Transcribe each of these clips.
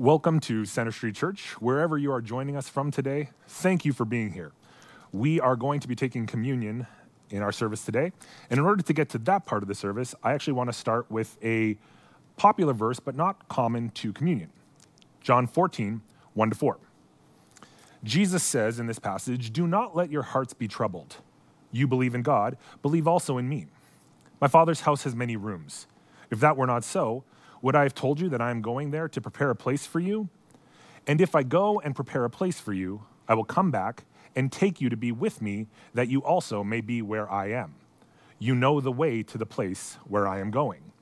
Welcome to Center Street Church. Wherever you are joining us from today, thank you for being here. We are going to be taking communion in our service today. And in order to get to that part of the service, I actually want to start with a popular verse, but not common to communion John 14, 1 to 4. Jesus says in this passage, Do not let your hearts be troubled. You believe in God, believe also in me. My Father's house has many rooms. If that were not so, would I have told you that I am going there to prepare a place for you? And if I go and prepare a place for you, I will come back and take you to be with me, that you also may be where I am. You know the way to the place where I am going.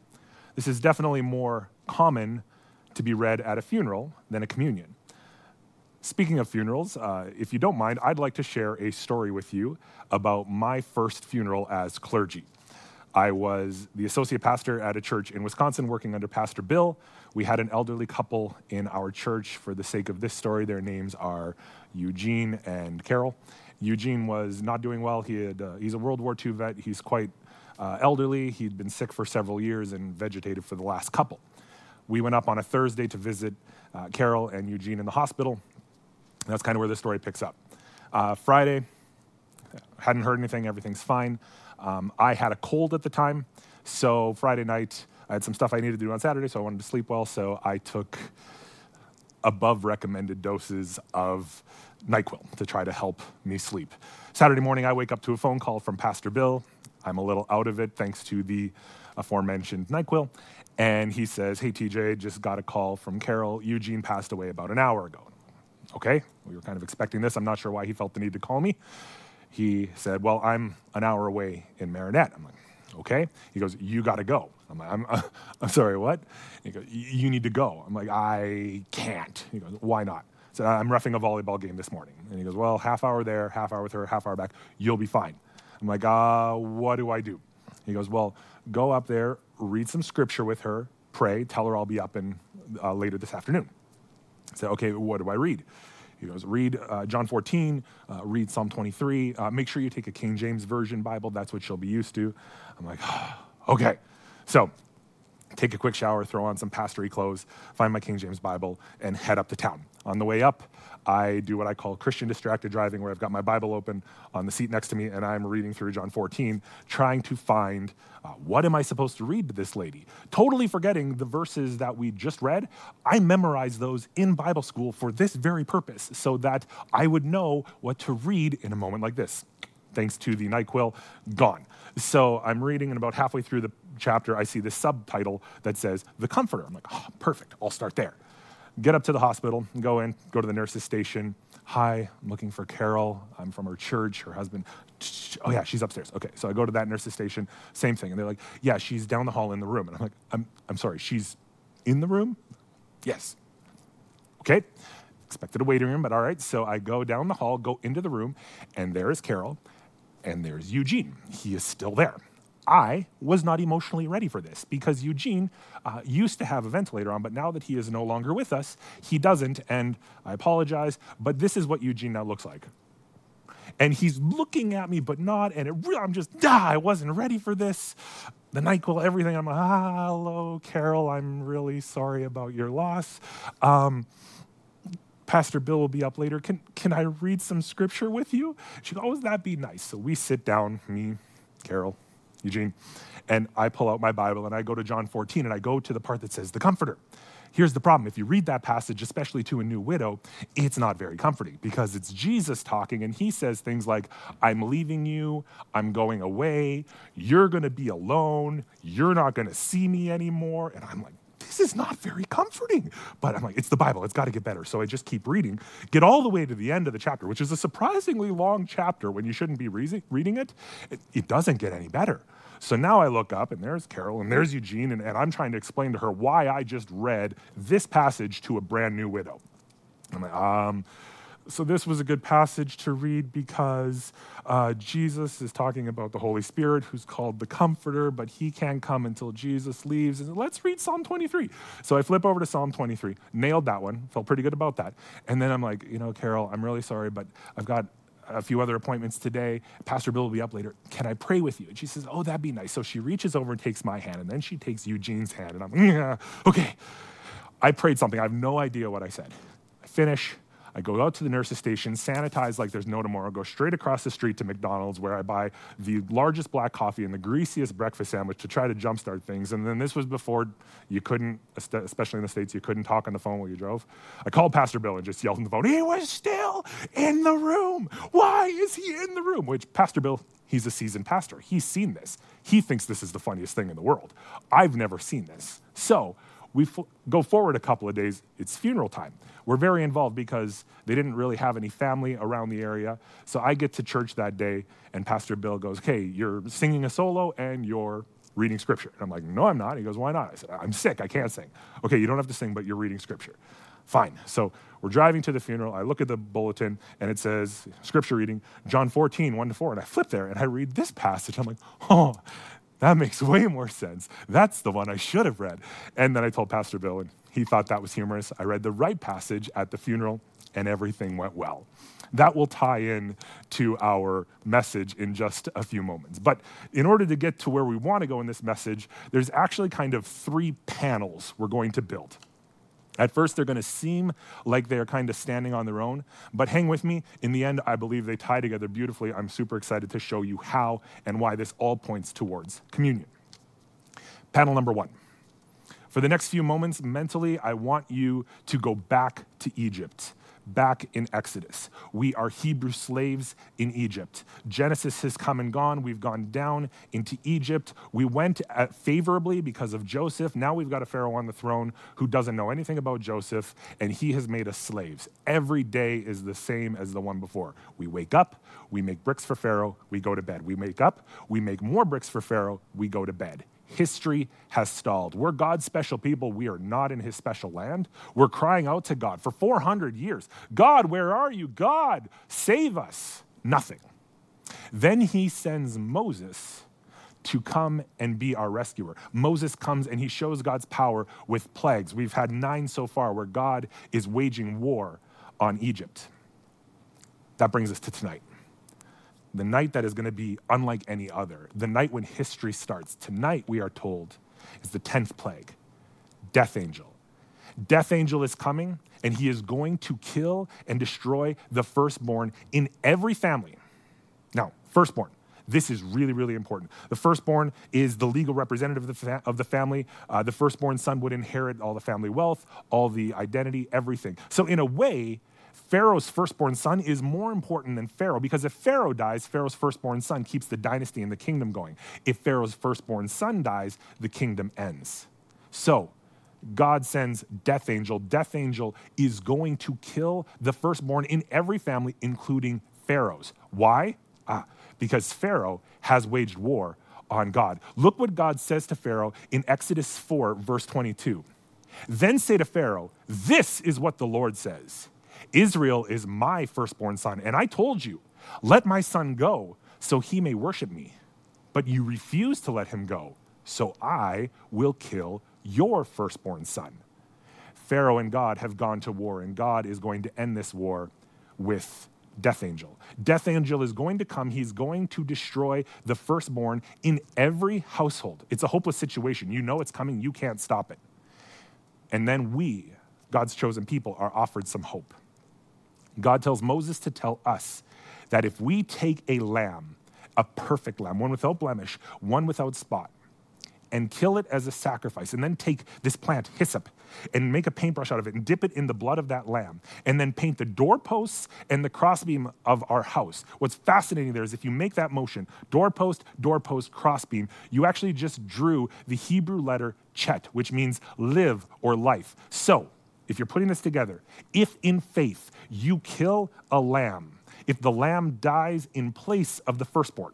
This is definitely more common to be read at a funeral than a communion. Speaking of funerals, uh, if you don't mind, I'd like to share a story with you about my first funeral as clergy. I was the associate pastor at a church in Wisconsin working under Pastor Bill. We had an elderly couple in our church. For the sake of this story, their names are Eugene and Carol. Eugene was not doing well. He had, uh, he's a World War II vet. He's quite uh, elderly. He'd been sick for several years and vegetated for the last couple. We went up on a Thursday to visit uh, Carol and Eugene in the hospital. That's kind of where the story picks up. Uh, Friday, hadn't heard anything, everything's fine. Um, I had a cold at the time, so Friday night I had some stuff I needed to do on Saturday, so I wanted to sleep well. So I took above recommended doses of NyQuil to try to help me sleep. Saturday morning, I wake up to a phone call from Pastor Bill. I'm a little out of it thanks to the aforementioned NyQuil. And he says, Hey, TJ, just got a call from Carol. Eugene passed away about an hour ago. Okay, we were kind of expecting this. I'm not sure why he felt the need to call me he said, Well, I'm an hour away in Marinette. I'm like, Okay. He goes, You got to go. I'm like, I'm, uh, I'm sorry, what? He goes, You need to go. I'm like, I can't. He goes, Why not? I said, I'm roughing a volleyball game this morning. And he goes, Well, half hour there, half hour with her, half hour back. You'll be fine. I'm like, uh, What do I do? He goes, Well, go up there, read some scripture with her, pray, tell her I'll be up in, uh, later this afternoon. I said, Okay, what do I read? He goes, read uh, John 14, uh, read Psalm 23. Uh, make sure you take a King James Version Bible. That's what she'll be used to. I'm like, okay. So take a quick shower, throw on some pastory clothes, find my King James Bible, and head up to town. On the way up, I do what I call Christian distracted driving, where I've got my Bible open on the seat next to me and I'm reading through John 14, trying to find uh, what am I supposed to read to this lady? Totally forgetting the verses that we just read. I memorized those in Bible school for this very purpose, so that I would know what to read in a moment like this. Thanks to the NyQuil, gone. So I'm reading, and about halfway through the chapter, I see the subtitle that says The Comforter. I'm like, oh, perfect, I'll start there get up to the hospital, go in, go to the nurse's station. Hi, I'm looking for Carol. I'm from her church. Her husband, oh yeah, she's upstairs. Okay, so I go to that nurse's station, same thing. And they're like, yeah, she's down the hall in the room. And I'm like, I'm, I'm sorry, she's in the room? Yes. Okay, expected a waiting room, but all right. So I go down the hall, go into the room, and there is Carol, and there's Eugene. He is still there. I was not emotionally ready for this because Eugene uh, used to have a ventilator on, but now that he is no longer with us, he doesn't. And I apologize, but this is what Eugene now looks like. And he's looking at me, but not. And it, I'm just, ah, I wasn't ready for this. The NyQuil, everything. I'm like, ah, hello, Carol. I'm really sorry about your loss. Um, Pastor Bill will be up later. Can, can I read some scripture with you? She goes, oh, that'd be nice. So we sit down, me, Carol, Eugene. And I pull out my Bible and I go to John 14 and I go to the part that says the Comforter. Here's the problem if you read that passage, especially to a new widow, it's not very comforting because it's Jesus talking and he says things like, I'm leaving you, I'm going away, you're gonna be alone, you're not gonna see me anymore. And I'm like, this is not very comforting. But I'm like, it's the Bible, it's got to get better. So I just keep reading, get all the way to the end of the chapter, which is a surprisingly long chapter when you shouldn't be reading. It, it doesn't get any better. So now I look up and there's Carol and there's Eugene, and, and I'm trying to explain to her why I just read this passage to a brand new widow. I'm like, um, so this was a good passage to read because uh, Jesus is talking about the Holy Spirit, who's called the Comforter, but he can't come until Jesus leaves. And let's read Psalm 23. So I flip over to Psalm 23, nailed that one, felt pretty good about that. And then I'm like, you know, Carol, I'm really sorry, but I've got a few other appointments today. Pastor Bill will be up later. Can I pray with you? And she says, Oh, that'd be nice. So she reaches over and takes my hand, and then she takes Eugene's hand, and I'm, like, yeah, okay. I prayed something. I have no idea what I said. I finish. I go out to the nurse's station, sanitize like there's no tomorrow, go straight across the street to McDonald's where I buy the largest black coffee and the greasiest breakfast sandwich to try to jumpstart things. And then this was before you couldn't, especially in the States, you couldn't talk on the phone while you drove. I called Pastor Bill and just yelled on the phone, he was still in the room. Why is he in the room? Which Pastor Bill, he's a seasoned pastor. He's seen this. He thinks this is the funniest thing in the world. I've never seen this. So we go forward a couple of days, it's funeral time. We're very involved because they didn't really have any family around the area. So I get to church that day, and Pastor Bill goes, Hey, you're singing a solo and you're reading scripture. And I'm like, No, I'm not. He goes, Why not? I said, I'm sick. I can't sing. Okay, you don't have to sing, but you're reading scripture. Fine. So we're driving to the funeral. I look at the bulletin and it says, Scripture reading, John 14, 1 to 4. And I flip there and I read this passage. I'm like, Oh, that makes way more sense. That's the one I should have read. And then I told Pastor Bill, and he thought that was humorous. I read the right passage at the funeral, and everything went well. That will tie in to our message in just a few moments. But in order to get to where we want to go in this message, there's actually kind of three panels we're going to build. At first, they're going to seem like they're kind of standing on their own, but hang with me. In the end, I believe they tie together beautifully. I'm super excited to show you how and why this all points towards communion. Panel number one. For the next few moments, mentally, I want you to go back to Egypt back in Exodus. We are Hebrew slaves in Egypt. Genesis has come and gone. We've gone down into Egypt. We went favorably because of Joseph. Now we've got a Pharaoh on the throne who doesn't know anything about Joseph, and he has made us slaves. Every day is the same as the one before. We wake up, we make bricks for Pharaoh, we go to bed. We wake up, we make more bricks for Pharaoh, we go to bed history has stalled. We're God's special people. We are not in his special land. We're crying out to God for 400 years God, where are you? God, save us. Nothing. Then he sends Moses to come and be our rescuer. Moses comes and he shows God's power with plagues. We've had nine so far where God is waging war on Egypt. That brings us to tonight the night that is going to be unlike any other, the night when history starts. Tonight, we are told, is the 10th plague Death Angel. Death Angel is coming, and he is going to kill and destroy the firstborn in every family. Now, firstborn. This is really, really important. The firstborn is the legal representative of the, fa- of the family. Uh, the firstborn son would inherit all the family wealth, all the identity, everything. So, in a way, Pharaoh's firstborn son is more important than Pharaoh because if Pharaoh dies, Pharaoh's firstborn son keeps the dynasty and the kingdom going. If Pharaoh's firstborn son dies, the kingdom ends. So, God sends death angel. Death angel is going to kill the firstborn in every family, including Pharaoh's. Why? Ah, because Pharaoh has waged war on God. Look what God says to Pharaoh in Exodus 4, verse 22. Then say to Pharaoh, This is what the Lord says. Israel is my firstborn son. And I told you, let my son go so he may worship me. But you refuse to let him go, so I will kill your firstborn son. Pharaoh and God have gone to war, and God is going to end this war with Death Angel. Death Angel is going to come. He's going to destroy the firstborn in every household. It's a hopeless situation. You know it's coming, you can't stop it. And then we, God's chosen people, are offered some hope. God tells Moses to tell us that if we take a lamb, a perfect lamb, one without blemish, one without spot, and kill it as a sacrifice, and then take this plant, hyssop, and make a paintbrush out of it and dip it in the blood of that lamb, and then paint the doorposts and the crossbeam of our house. What's fascinating there is if you make that motion, doorpost, doorpost, crossbeam, you actually just drew the Hebrew letter chet, which means live or life. So, if you're putting this together, if in faith you kill a lamb, if the lamb dies in place of the firstborn,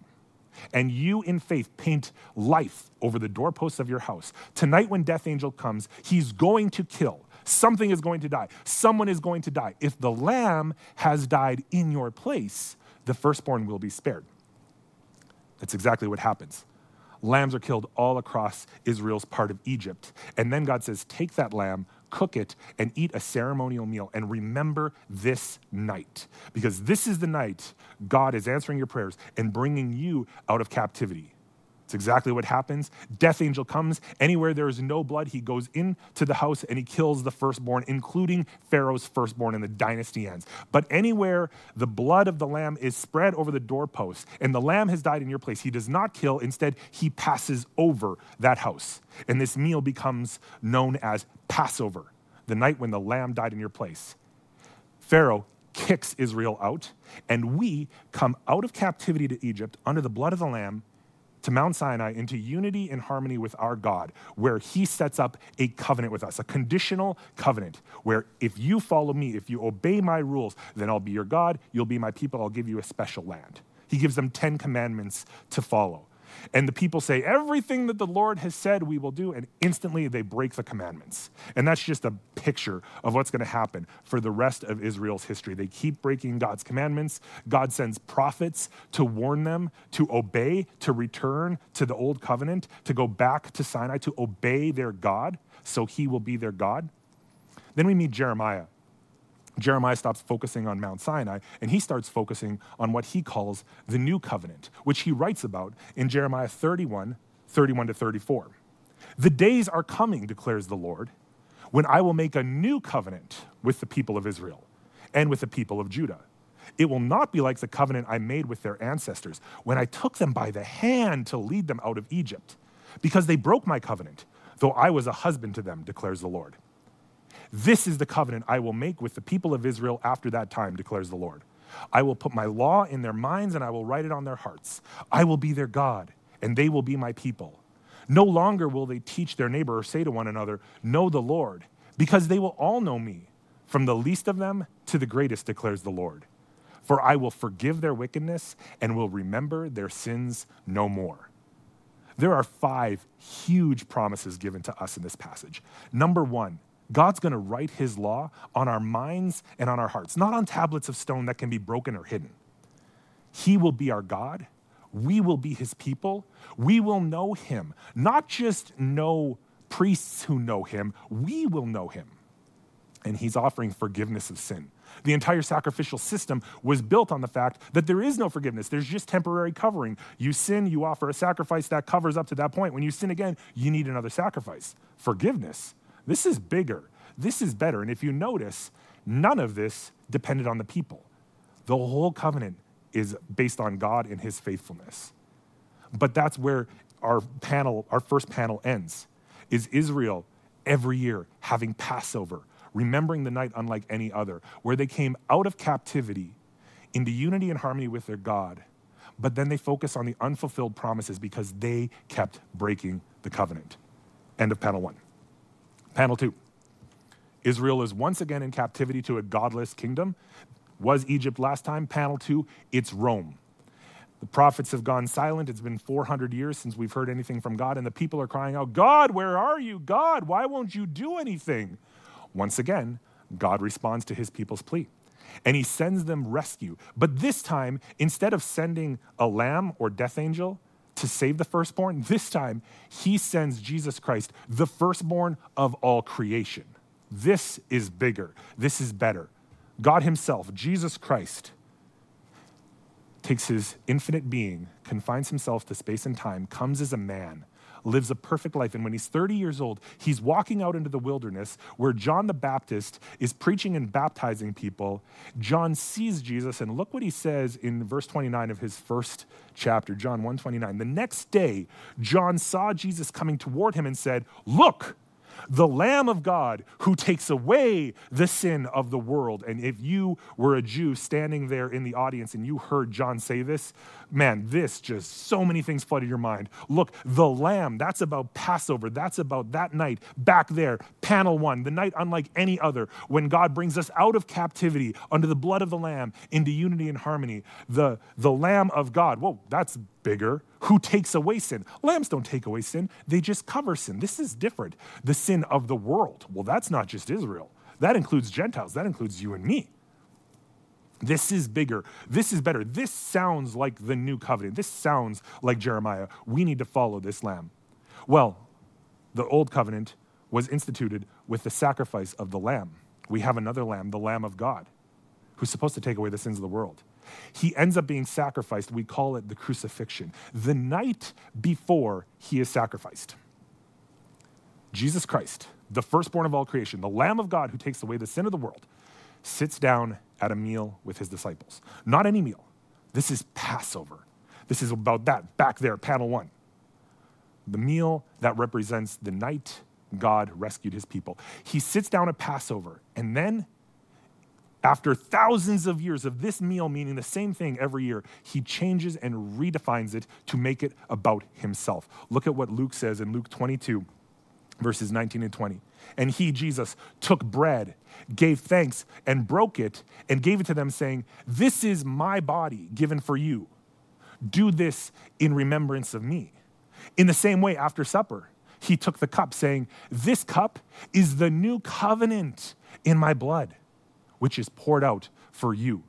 and you in faith paint life over the doorposts of your house, tonight when death angel comes, he's going to kill. Something is going to die. Someone is going to die. If the lamb has died in your place, the firstborn will be spared. That's exactly what happens. Lambs are killed all across Israel's part of Egypt. And then God says, Take that lamb, cook it, and eat a ceremonial meal. And remember this night, because this is the night God is answering your prayers and bringing you out of captivity. It's exactly what happens. Death angel comes. Anywhere there is no blood, he goes into the house and he kills the firstborn, including Pharaoh's firstborn, and the dynasty ends. But anywhere the blood of the lamb is spread over the doorpost and the lamb has died in your place, he does not kill. Instead, he passes over that house. And this meal becomes known as Passover, the night when the lamb died in your place. Pharaoh kicks Israel out, and we come out of captivity to Egypt under the blood of the lamb to Mount Sinai into unity and harmony with our God, where He sets up a covenant with us, a conditional covenant, where if you follow me, if you obey my rules, then I'll be your God, you'll be my people, I'll give you a special land. He gives them 10 commandments to follow. And the people say, Everything that the Lord has said we will do, and instantly they break the commandments. And that's just a picture of what's going to happen for the rest of Israel's history. They keep breaking God's commandments. God sends prophets to warn them to obey, to return to the old covenant, to go back to Sinai, to obey their God, so he will be their God. Then we meet Jeremiah. Jeremiah stops focusing on Mount Sinai and he starts focusing on what he calls the new covenant, which he writes about in Jeremiah 31 31 to 34. The days are coming, declares the Lord, when I will make a new covenant with the people of Israel and with the people of Judah. It will not be like the covenant I made with their ancestors when I took them by the hand to lead them out of Egypt, because they broke my covenant, though I was a husband to them, declares the Lord. This is the covenant I will make with the people of Israel after that time, declares the Lord. I will put my law in their minds and I will write it on their hearts. I will be their God, and they will be my people. No longer will they teach their neighbor or say to one another, Know the Lord, because they will all know me, from the least of them to the greatest, declares the Lord. For I will forgive their wickedness and will remember their sins no more. There are five huge promises given to us in this passage. Number one, God's going to write his law on our minds and on our hearts, not on tablets of stone that can be broken or hidden. He will be our God. We will be his people. We will know him, not just know priests who know him, we will know him. And he's offering forgiveness of sin. The entire sacrificial system was built on the fact that there is no forgiveness. There's just temporary covering. You sin, you offer a sacrifice that covers up to that point. When you sin again, you need another sacrifice. Forgiveness this is bigger. This is better. And if you notice, none of this depended on the people. The whole covenant is based on God and his faithfulness. But that's where our panel, our first panel ends. Is Israel every year having Passover, remembering the night unlike any other, where they came out of captivity into unity and harmony with their God, but then they focus on the unfulfilled promises because they kept breaking the covenant. End of panel one. Panel two Israel is once again in captivity to a godless kingdom. Was Egypt last time? Panel two, it's Rome. The prophets have gone silent. It's been 400 years since we've heard anything from God, and the people are crying out, God, where are you? God, why won't you do anything? Once again, God responds to his people's plea and he sends them rescue. But this time, instead of sending a lamb or death angel, to save the firstborn. This time, he sends Jesus Christ, the firstborn of all creation. This is bigger. This is better. God Himself, Jesus Christ, takes His infinite being, confines Himself to space and time, comes as a man lives a perfect life. And when he's 30 years old, he's walking out into the wilderness where John the Baptist is preaching and baptizing people. John sees Jesus, and look what he says in verse 29 of his first chapter, John 129. The next day, John saw Jesus coming toward him and said, Look, the Lamb of God who takes away the sin of the world. And if you were a Jew standing there in the audience and you heard John say this, man, this just so many things flooded your mind. Look, the Lamb, that's about Passover. That's about that night back there, panel one, the night unlike any other, when God brings us out of captivity under the blood of the Lamb into unity and harmony. The, the Lamb of God, whoa, that's bigger who takes away sin. Lambs don't take away sin, they just cover sin. This is different. The sin of the world. Well, that's not just Israel, that includes Gentiles, that includes you and me. This is bigger. This is better. This sounds like the new covenant. This sounds like Jeremiah. We need to follow this lamb. Well, the old covenant was instituted with the sacrifice of the lamb. We have another lamb, the Lamb of God, who's supposed to take away the sins of the world. He ends up being sacrificed. We call it the crucifixion. The night before he is sacrificed, Jesus Christ, the firstborn of all creation, the Lamb of God who takes away the sin of the world, sits down at a meal with his disciples. Not any meal. This is Passover. This is about that back there, panel one. The meal that represents the night God rescued his people. He sits down at Passover, and then, after thousands of years of this meal meaning the same thing every year, he changes and redefines it to make it about himself. Look at what Luke says in Luke 22, verses 19 and 20. And he, Jesus, took bread, gave thanks, and broke it, and gave it to them, saying, This is my body given for you. Do this in remembrance of me. In the same way, after supper, he took the cup, saying, This cup is the new covenant in my blood, which is poured out for you.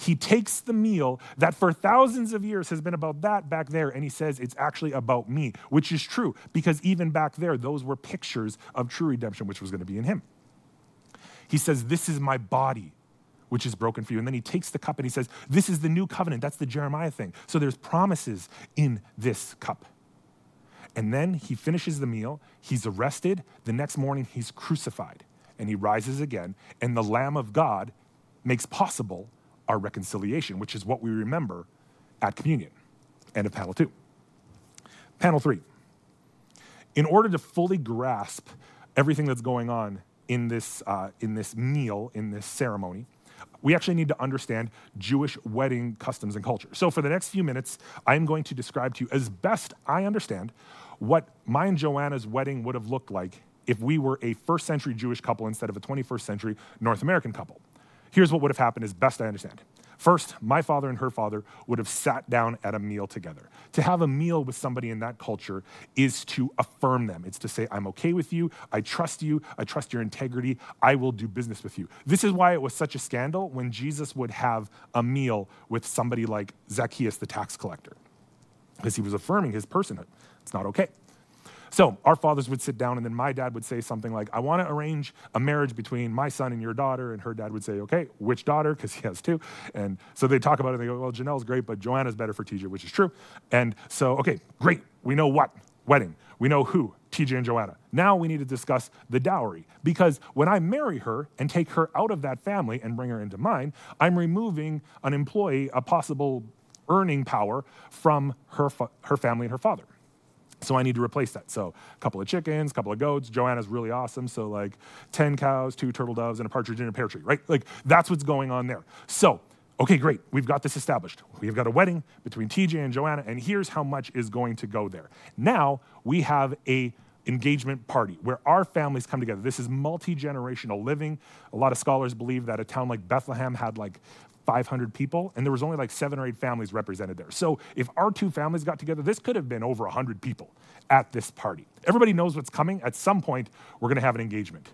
He takes the meal that for thousands of years has been about that back there, and he says it's actually about me, which is true, because even back there, those were pictures of true redemption, which was going to be in him. He says, This is my body, which is broken for you. And then he takes the cup and he says, This is the new covenant. That's the Jeremiah thing. So there's promises in this cup. And then he finishes the meal, he's arrested. The next morning, he's crucified and he rises again. And the Lamb of God makes possible our reconciliation, which is what we remember at communion. End of panel two. Panel three. In order to fully grasp everything that's going on in this, uh, in this meal, in this ceremony, we actually need to understand Jewish wedding customs and culture. So, for the next few minutes, I'm going to describe to you, as best I understand, what my and Joanna's wedding would have looked like if we were a first century Jewish couple instead of a 21st century North American couple. Here's what would have happened, as best I understand. First, my father and her father would have sat down at a meal together. To have a meal with somebody in that culture is to affirm them. It's to say, I'm okay with you, I trust you, I trust your integrity, I will do business with you. This is why it was such a scandal when Jesus would have a meal with somebody like Zacchaeus, the tax collector, because he was affirming his personhood. It's not okay. So our fathers would sit down, and then my dad would say something like, I want to arrange a marriage between my son and your daughter. And her dad would say, Okay, which daughter? Because he has two. And so they talk about it, and they go, Well, Janelle's great, but Joanna's better for TJ, which is true. And so, okay, great. We know what? Wedding. We know who? TJ and Joanna. Now we need to discuss the dowry. Because when I marry her and take her out of that family and bring her into mine, I'm removing an employee, a possible earning power from her, her family and her father. So I need to replace that. So a couple of chickens, a couple of goats. Joanna's really awesome. So like 10 cows, two turtle doves, and a partridge in a pear tree, right? Like that's what's going on there. So, okay, great. We've got this established. We've got a wedding between TJ and Joanna, and here's how much is going to go there. Now we have a engagement party where our families come together. This is multi-generational living. A lot of scholars believe that a town like Bethlehem had like 500 people, and there was only like seven or eight families represented there. So if our two families got together, this could have been over 100 people at this party. Everybody knows what's coming. At some point, we're going to have an engagement.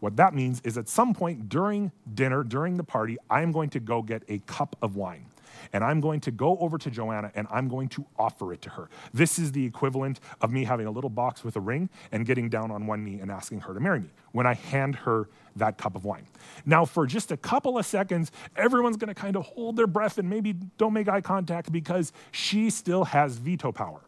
What that means is at some point during dinner, during the party, I'm going to go get a cup of wine and I'm going to go over to Joanna and I'm going to offer it to her. This is the equivalent of me having a little box with a ring and getting down on one knee and asking her to marry me when I hand her that cup of wine. Now, for just a couple of seconds, everyone's going to kind of hold their breath and maybe don't make eye contact because she still has veto power.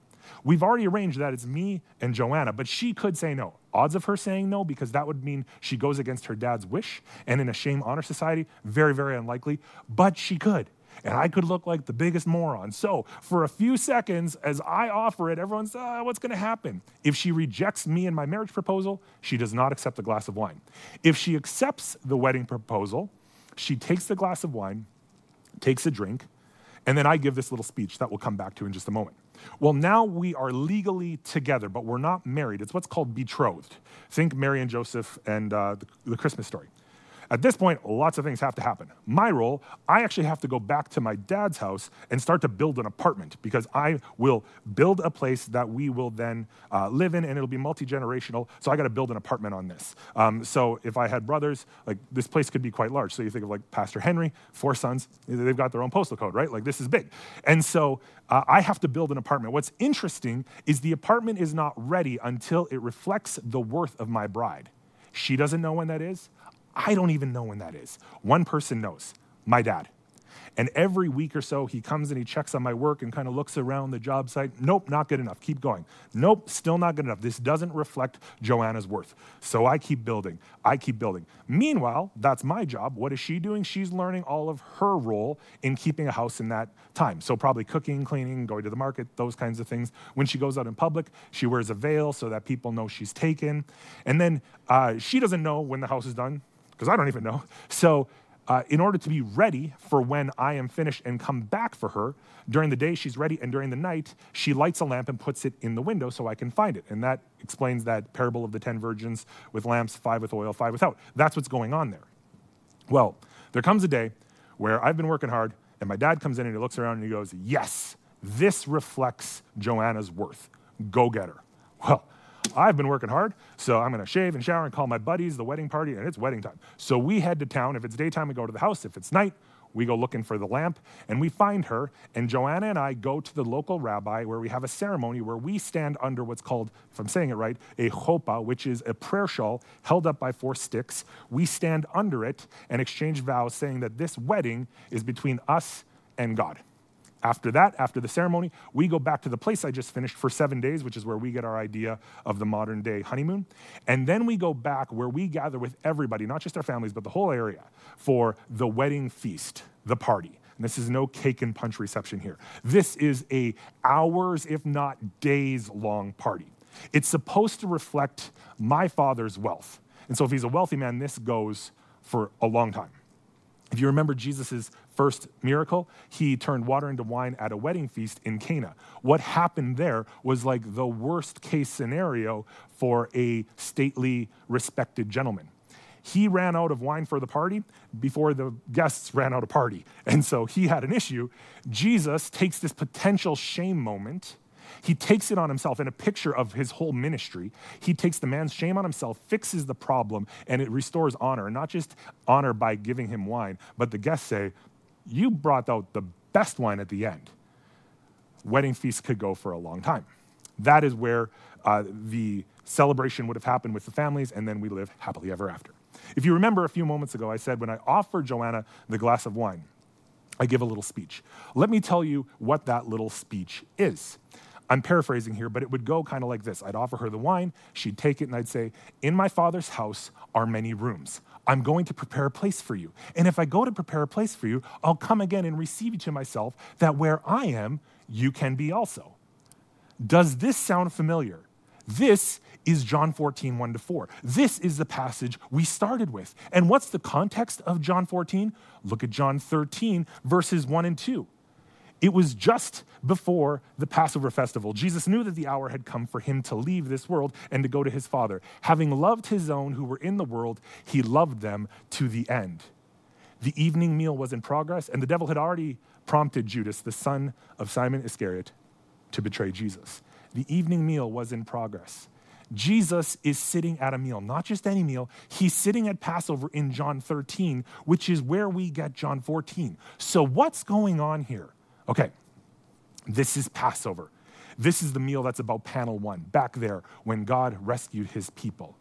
We've already arranged that it's me and Joanna, but she could say no. Odds of her saying no, because that would mean she goes against her dad's wish. And in a shame honor society, very, very unlikely, but she could and I could look like the biggest moron. So, for a few seconds, as I offer it, everyone's, uh, what's going to happen? If she rejects me and my marriage proposal, she does not accept the glass of wine. If she accepts the wedding proposal, she takes the glass of wine, takes a drink, and then I give this little speech that we'll come back to in just a moment. Well, now we are legally together, but we're not married. It's what's called betrothed. Think Mary and Joseph and uh, the, the Christmas story. At this point, lots of things have to happen. My role, I actually have to go back to my dad's house and start to build an apartment because I will build a place that we will then uh, live in and it'll be multi generational. So I got to build an apartment on this. Um, so if I had brothers, like this place could be quite large. So you think of like Pastor Henry, four sons, they've got their own postal code, right? Like this is big. And so uh, I have to build an apartment. What's interesting is the apartment is not ready until it reflects the worth of my bride. She doesn't know when that is. I don't even know when that is. One person knows my dad. And every week or so, he comes and he checks on my work and kind of looks around the job site. Nope, not good enough. Keep going. Nope, still not good enough. This doesn't reflect Joanna's worth. So I keep building. I keep building. Meanwhile, that's my job. What is she doing? She's learning all of her role in keeping a house in that time. So probably cooking, cleaning, going to the market, those kinds of things. When she goes out in public, she wears a veil so that people know she's taken. And then uh, she doesn't know when the house is done because I don't even know. So uh, in order to be ready for when I am finished and come back for her. During the day, she's ready, and during the night, she lights a lamp and puts it in the window so I can find it. And that explains that parable of the 10 virgins with lamps, five with oil, five without. That's what's going on there. Well, there comes a day where I've been working hard, and my dad comes in and he looks around and he goes, Yes, this reflects Joanna's worth. Go get her. Well, I've been working hard, so I'm gonna shave and shower and call my buddies, the wedding party, and it's wedding time. So we head to town. If it's daytime, we go to the house. If it's night, we go looking for the lamp and we find her. And Joanna and I go to the local rabbi where we have a ceremony where we stand under what's called, if I'm saying it right, a chopa, which is a prayer shawl held up by four sticks. We stand under it and exchange vows saying that this wedding is between us and God. After that, after the ceremony, we go back to the place I just finished for seven days, which is where we get our idea of the modern day honeymoon. And then we go back where we gather with everybody, not just our families, but the whole area, for the wedding feast, the party. And this is no cake and punch reception here. This is a hours, if not days long party. It's supposed to reflect my father's wealth. And so if he's a wealthy man, this goes for a long time. If you remember Jesus' first miracle, he turned water into wine at a wedding feast in Cana. What happened there was like the worst case scenario for a stately, respected gentleman. He ran out of wine for the party before the guests ran out of party. And so he had an issue. Jesus takes this potential shame moment he takes it on himself in a picture of his whole ministry. He takes the man's shame on himself, fixes the problem, and it restores honor. And not just honor by giving him wine, but the guests say, You brought out the best wine at the end. Wedding feasts could go for a long time. That is where uh, the celebration would have happened with the families, and then we live happily ever after. If you remember a few moments ago, I said when I offered Joanna the glass of wine, I give a little speech. Let me tell you what that little speech is. I'm paraphrasing here, but it would go kind of like this I'd offer her the wine, she'd take it, and I'd say, In my father's house are many rooms. I'm going to prepare a place for you. And if I go to prepare a place for you, I'll come again and receive you to myself, that where I am, you can be also. Does this sound familiar? This is John 14, 1 to 4. This is the passage we started with. And what's the context of John 14? Look at John 13, verses 1 and 2. It was just before the Passover festival. Jesus knew that the hour had come for him to leave this world and to go to his Father. Having loved his own who were in the world, he loved them to the end. The evening meal was in progress, and the devil had already prompted Judas, the son of Simon Iscariot, to betray Jesus. The evening meal was in progress. Jesus is sitting at a meal, not just any meal. He's sitting at Passover in John 13, which is where we get John 14. So, what's going on here? Okay, this is Passover. This is the meal that's about panel one, back there when God rescued his people.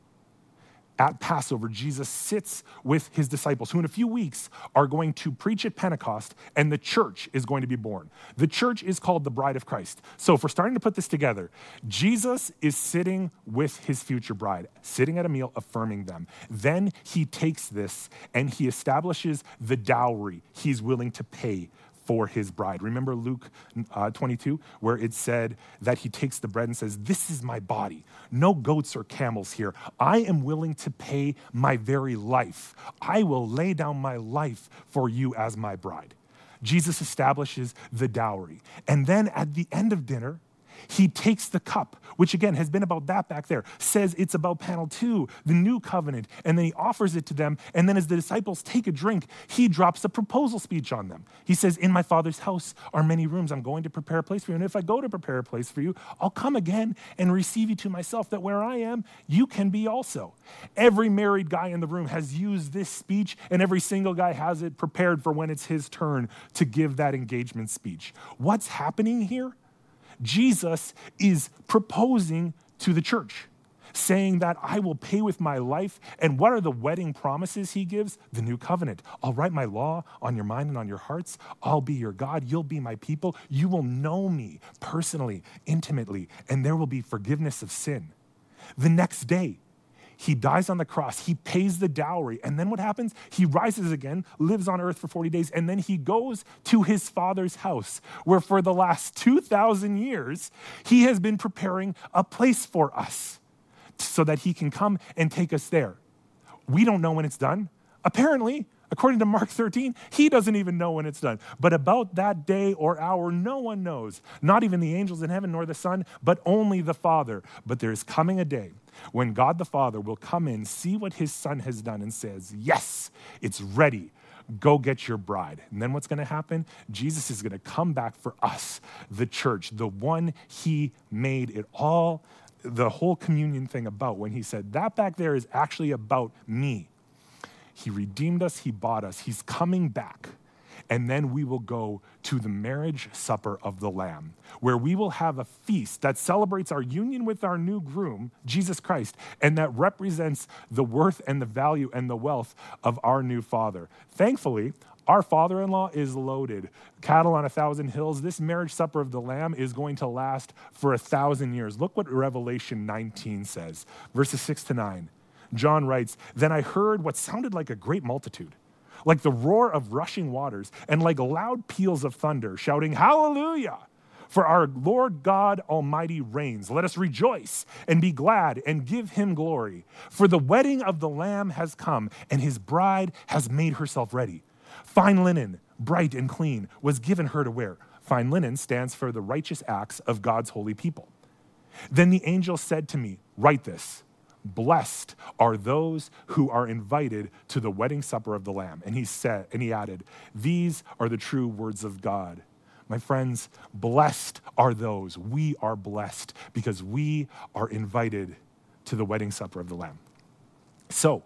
At Passover, Jesus sits with his disciples, who in a few weeks are going to preach at Pentecost, and the church is going to be born. The church is called the bride of Christ. So, if we're starting to put this together, Jesus is sitting with his future bride, sitting at a meal, affirming them. Then he takes this and he establishes the dowry he's willing to pay for his bride. Remember Luke uh, 22, where it said that he takes the bread and says, This is my body. No goats or camels here. I am willing to pay my very life. I will lay down my life for you as my bride. Jesus establishes the dowry. And then at the end of dinner, he takes the cup, which again has been about that back there, says it's about panel two, the new covenant, and then he offers it to them. And then as the disciples take a drink, he drops a proposal speech on them. He says, In my father's house are many rooms. I'm going to prepare a place for you. And if I go to prepare a place for you, I'll come again and receive you to myself, that where I am, you can be also. Every married guy in the room has used this speech, and every single guy has it prepared for when it's his turn to give that engagement speech. What's happening here? Jesus is proposing to the church. saying that I will pay with my life. And what are the wedding promises he gives? The new covenant. I'll write my law on your mind and on your hearts. I'll be your God. You'll be my people. You will know me personally, intimately, and there will be forgiveness of sin. The next day, he dies on the cross, he pays the dowry, and then what happens? He rises again, lives on earth for 40 days, and then he goes to his father's house, where for the last 2,000 years, he has been preparing a place for us so that he can come and take us there. We don't know when it's done. Apparently, according to Mark 13, he doesn't even know when it's done. But about that day or hour, no one knows, not even the angels in heaven nor the Son, but only the Father. But there is coming a day when God the Father will come in, see what his son has done, and says, Yes, it's ready. Go get your bride. And then what's going to happen? Jesus is going to come back for us, the church, the one he made it all, the whole communion thing about when he said, That back there is actually about me. He redeemed us, he bought us, he's coming back and then we will go to the marriage supper of the Lamb, where we will have a feast that celebrates our union with our new groom, Jesus Christ, and that represents the worth and the value and the wealth of our new father. Thankfully, our father in law is loaded. Cattle on a thousand hills. This marriage supper of the Lamb is going to last for a thousand years. Look what Revelation 19 says, verses 6 to 9. John writes Then I heard what sounded like a great multitude like the roar of rushing waters, and like loud peals of thunder, shouting, Hallelujah! For our Lord God Almighty reigns. Let us rejoice and be glad and give him glory. For the wedding of the Lamb has come, and his bride has made herself ready. Fine linen, bright and clean, was given her to wear. Fine linen stands for the righteous acts of God's holy people. Then the angel said to me, Write this Blessed are those who are invited to the wedding supper of the Lamb. And he said, and he added, These are the true words of God. My friends, blessed are those. We are blessed because we are invited to the wedding supper of the Lamb. So,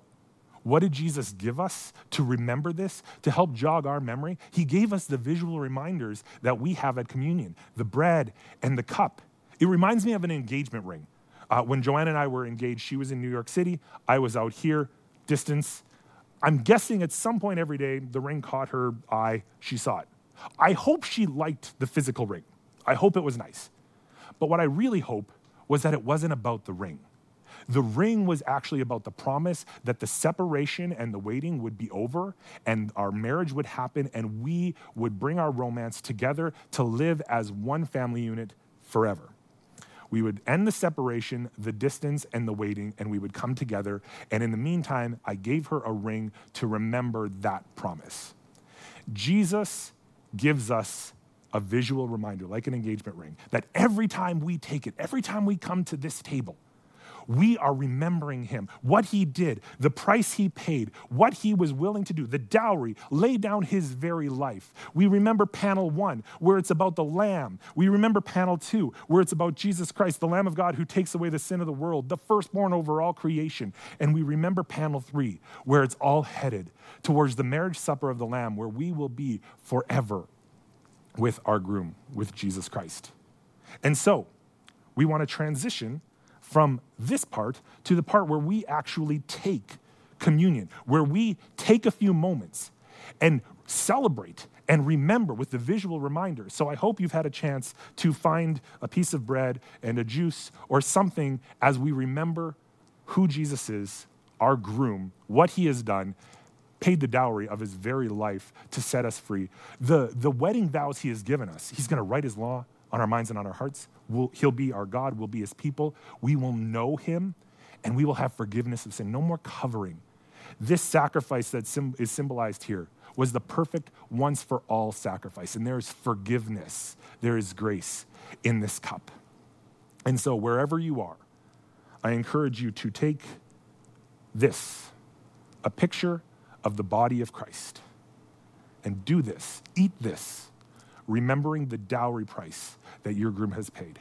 what did Jesus give us to remember this, to help jog our memory? He gave us the visual reminders that we have at communion the bread and the cup. It reminds me of an engagement ring. Uh, when Joanne and I were engaged, she was in New York City. I was out here, distance. I'm guessing at some point every day, the ring caught her eye. She saw it. I hope she liked the physical ring. I hope it was nice. But what I really hope was that it wasn't about the ring. The ring was actually about the promise that the separation and the waiting would be over and our marriage would happen and we would bring our romance together to live as one family unit forever. We would end the separation, the distance, and the waiting, and we would come together. And in the meantime, I gave her a ring to remember that promise. Jesus gives us a visual reminder, like an engagement ring, that every time we take it, every time we come to this table, we are remembering him, what he did, the price he paid, what he was willing to do, the dowry, lay down his very life. We remember panel one, where it's about the Lamb. We remember panel two, where it's about Jesus Christ, the Lamb of God who takes away the sin of the world, the firstborn over all creation. And we remember panel three, where it's all headed towards the marriage supper of the Lamb, where we will be forever with our groom, with Jesus Christ. And so, we want to transition from this part to the part where we actually take communion, where we take a few moments and celebrate and remember with the visual reminder. So I hope you've had a chance to find a piece of bread and a juice or something as we remember who Jesus is, our groom, what he has done, paid the dowry of his very life to set us free. The, the wedding vows he has given us, he's going to write his law on our minds and on our hearts. We'll, he'll be our God, we'll be his people. We will know him, and we will have forgiveness of sin. No more covering. This sacrifice that is symbolized here was the perfect once for all sacrifice. And there is forgiveness, there is grace in this cup. And so, wherever you are, I encourage you to take this, a picture of the body of Christ, and do this, eat this remembering the dowry price that your groom has paid,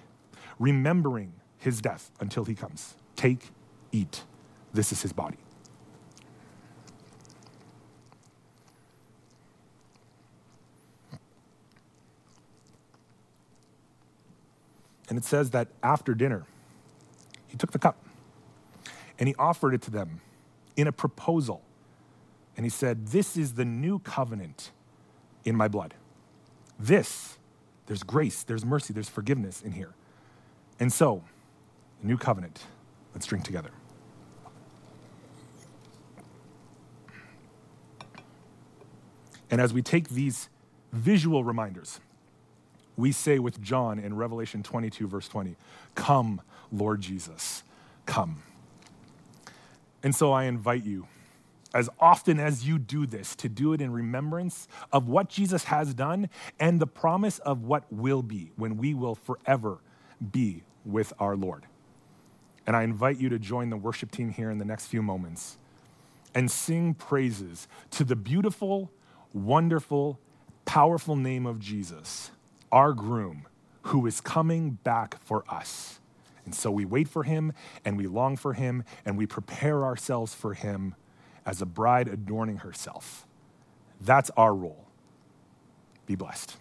remembering his death until he comes. Take, eat. This is his body. And it says that after dinner, he took the cup and he offered it to them in a proposal. And he said, This is the new covenant in my blood. This, there's grace, there's mercy, there's forgiveness in here. And so, the new covenant. Let's drink together. And as we take these visual reminders, we say with John in Revelation 22, verse 20, Come, Lord Jesus, come. And so I invite you, as often as you do this, to do it in remembrance of what Jesus has done and the promise of what will be when we will forever be with our Lord. And I invite you to join the worship team here in the next few moments and sing praises to the beautiful, wonderful, powerful name of Jesus, our groom, who is coming back for us. And so we wait for him and we long for him and we prepare ourselves for him as a bride adorning herself. That's our role. Be blessed.